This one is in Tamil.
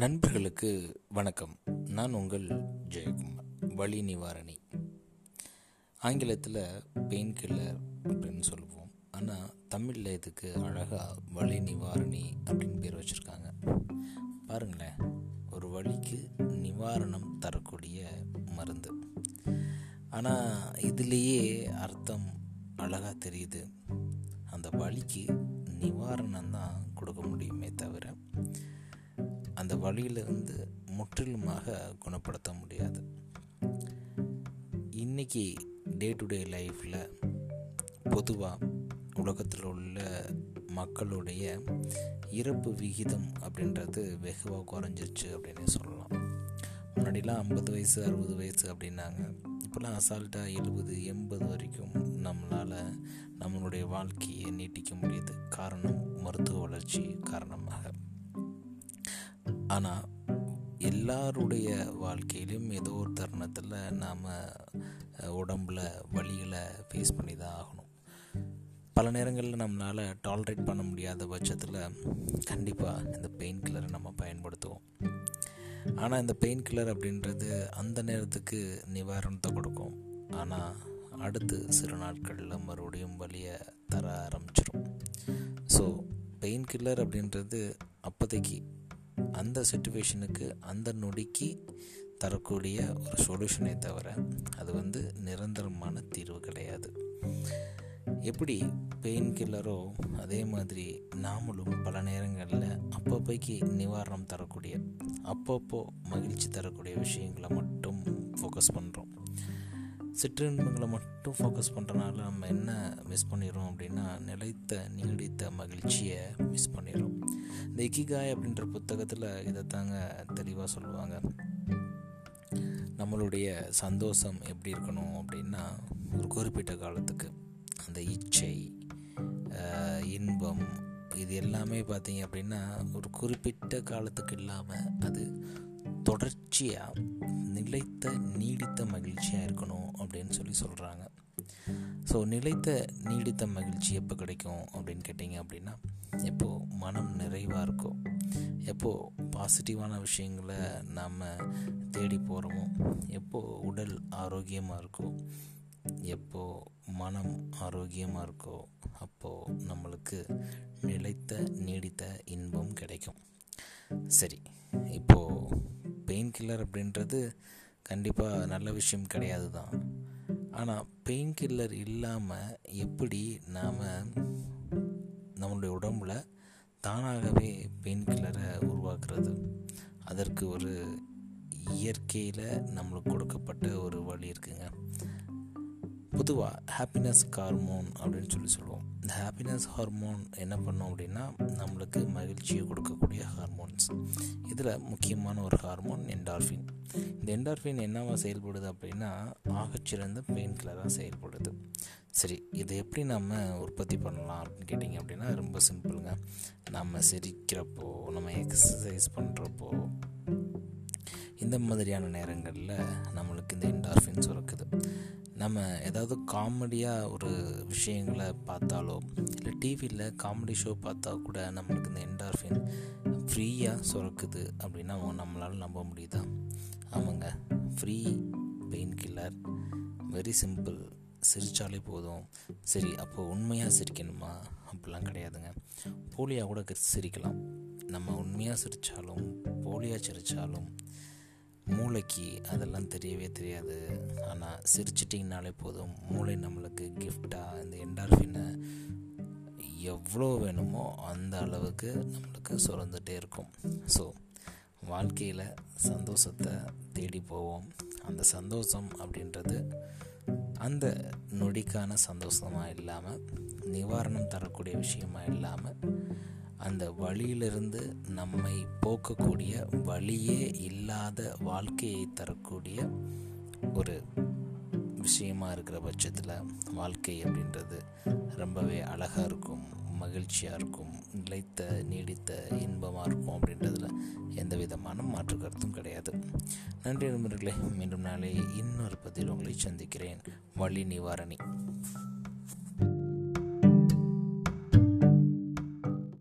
நண்பர்களுக்கு வணக்கம். நான் உங்கள் ஜெயக்குமார் வலி நிவாரணி. ஆங்கிலத்தில் பெயின் கில்லர் அப்படின்னு சொல்லுவோம். ஆனால் தமிழில் இதுக்கு அழகாக வலி நிவாரணி அப்படின்னு பேர் வச்சுருக்காங்க? பாருங்களேன் ஒரு வழிக்கு நிவாரணம் தரக்கூடிய மருந்து. ஆனால் இதுலேயே அர்த்தம் அழகாக தெரியுது. அந்த வழிக்கு நிவாரணம் தான் கொடுக்க முடியுமே தவிர அந்த வழியிலிருந்து முற்றிலுமாக குணப்படுத்த முடியாது. இன்றைக்கி டே டு டே லைஃப்பில் பொதுவாக உலகத்தில் உள்ள மக்களுடைய இறப்பு விகிதம் அப்படின்றது வெகுவாக குறைஞ்சிருச்சு அப்படின்னு சொல்லலாம். முன்னாடிலாம் ஐம்பது வயசு அறுபது வயசு அப்படின்னாங்க. இப்போலாம் அசால்ட்டாக எழுபது எண்பது வரைக்கும் நம்மளால் நம்மளுடைய வாழ்க்கையை நீட்டிக்க முடியுது. காரணம் மருத்துவ வளர்ச்சி காரணமாக. ஆனால் எல்லாருடைய வாழ்க்கையிலும் ஏதோ ஒரு தருணத்தில் நாம் உடம்பில் வழிகளை ஃபேஸ் பண்ணி தான் ஆகணும். பல நேரங்களில் நம்மளால் டாலரேட் பண்ண முடியாத பட்சத்தில் கண்டிப்பாக இந்த பெயின் கில்லரை நம்ம பயன்படுத்துவோம். ஆனால் இந்த பெயின் கில்லர் அப்படின்றது அந்த நேரத்துக்கு நிவாரணத்தை கொடுக்கும். ஆனால் அடுத்து சில நாட்களில் மறுபடியும் வழியை தர ஆரம்பிச்சிடும் ஸோ பெயின் கில்லர் அப்படின்றது அப்போதைக்கு அந்த சுச்சுவேஷனுக்கு அந்த நொடிக்கு தரக்கூடிய ஒரு சொல்யூஷனே தவிர அது வந்து நிரந்தரமான தீர்வு கிடையாது. எப்படி பெயின் கில்லரோ அதே மாதிரி நாமளும் பல நேரங்களில் அப்பப்போக்கு நிவாரணம் தரக்கூடிய அப்பப்போ மகிழ்ச்சி தரக்கூடிய விஷயங்களை மட்டும் ஃபோக்கஸ் பண்ணுறோம் சிற்றின்பங்களை மட்டும் ஃபோக்கஸ் பண்ணுறனால நம்ம என்ன மிஸ் பண்ணிடுறோம் அப்படின்னா நிலைத்த நீடித்த மகிழ்ச்சியை மிஸ் பண்ணிடுறோம். இந்த இக்கிகாய் அப்படின்ற புத்தகத்தில் இதை தாங்க தெளிவாக சொல்லுவாங்க. நம்மளுடைய சந்தோஷம் எப்படி இருக்கணும் அப்படின்னா ஒரு குறிப்பிட்ட காலத்துக்கு அந்த இச்சை இன்பம் இது எல்லாமே பார்த்தீங்க அப்படின்னா ஒரு குறிப்பிட்ட காலத்துக்கு இல்லாமல் அது தொடர்ச்சியாக நிலைத்த நீடித்த மகிழ்ச்சியாக இருக்கணும் அப்படின்னு சொல்லி சொல்கிறாங்க ஸோ நிலைத்த நீடித்த மகிழ்ச்சி எப்போ கிடைக்கும் அப்படின்னு கேட்டிங்க அப்படின்னா எப்போது மனம் நிறைவாக இருக்கும் எப்போது பாசிட்டிவான விஷயங்களை நாம் தேடி போகிறோமோ எப்போது உடல் ஆரோக்கியமாக இருக்கோ எப்போது மனம் ஆரோக்கியமாக இருக்கோ அப்போது நம்மளுக்கு நிலைத்த நீடித்த இன்பம் கிடைக்கும். சரி கில்லர் அப்படின்றது கண்டிப்பாக நல்ல விஷயம் கிடையாது தான் ஆனால் பெயின் கில்லர் இல்லாமல் எப்படி நாம் நம்மளுடைய உடம்புல தானாகவே பெயின் கில்லரை உருவாக்குறது? அதற்கு ஒரு இயற்கையில் நம்மளுக்கு கொடுக்கப்பட்ட ஒரு வழி இருக்குங்க. பொதுவாக ஹாப்பினஸ் ஹார்மோன் அப்படின்னு சொல்லி சொல்லுவோம். இந்த ஹாப்பினஸ் ஹார்மோன் என்ன பண்ணோம் அப்படின்னா நம்மளுக்கு மகிழ்ச்சியை கொடுக்கும். இதில் முக்கியமான ஒரு ஹார்மோன் என்டார்ஃபின் இந்த என்டார்ஃபின் என்னவா செயல்படுது அப்படின்னா ஆகச்சிறந்த பெயின் கில்லராக செயல்படுது. சரி இதை எப்படி நம்ம உற்பத்தி பண்ணலாம் அப்படின்னு கேட்டிங்க அப்படின்னா ரொம்ப சிம்பிளுங்க. நம்ம சிரிக்கிறப்போ நம்ம எக்ஸசைஸ் பண்ணுறப்போ இந்த மாதிரியான நேரங்களில் நம்மளுக்கு இந்த என்டார்ஃபின் சுரக்குது. நம்ம ஏதாவது காமெடியாக ஒரு விஷயங்களை பார்த்தாலோ இல்லை டிவியில் காமெடி ஷோ பார்த்தா கூட நம்மளுக்கு இந்த என்டார்ஃபின் ஃப்ரீயாக சுரக்குது அப்படின்னா நம்மளால் நம்ப முடியுதா? ஆமாங்க. Free pain killer very simple சிரித்தாலே போதும். சரி அப்போ உண்மையாக சிரிக்கணுமா? அப்படிலாம் கிடையாதுங்க. போலியாக கூட சிரிக்கலாம். நம்ம உண்மையாக சிரித்தாலும் போலியாக சிரித்தாலும் மூளைக்கு அதெல்லாம் தெரியவே தெரியாது. ஆனால் சிரிச்சிட்டிங்கனாலே போதும். மூளை நம்மளுக்கு கிஃப்டாக இந்த என்டார்ஃபினை எவ்வளோ வேணுமோ அந்த அளவுக்கு நம்மளுக்கு சுரந்துகிட்டே இருக்கும். ஸோ வாழ்க்கையில் சந்தோஷத்தை தேடி போவோம். அந்த சந்தோஷம் அப்படின்றது அந்த நொடிக்கான சந்தோஷமாக இல்லாமல் நிவாரணம் தரக்கூடிய விஷயமாக இல்லாமல் அந்த வழியிலிருந்து நம்மை போக்கக்கூடிய வழியே இல்லாத வாழ்க்கையை தரக்கூடிய ஒரு விஷயமாக இருக்கிற பட்சத்தில் வாழ்க்கை அப்படின்றது ரொம்பவே அழகாக இருக்கும் மகிழ்ச்சியாக இருக்கும் நிலைத்த நீடித்த இன்பமாக இருக்கும் அப்படின்றதுல எந்த விதமான மாற்று கருத்தும் கிடையாது. நன்றி நண்பர்களே மீண்டும் நாளை இன்னொரு பதில் உங்களை சந்திக்கிறேன். வழி நிவாரணி.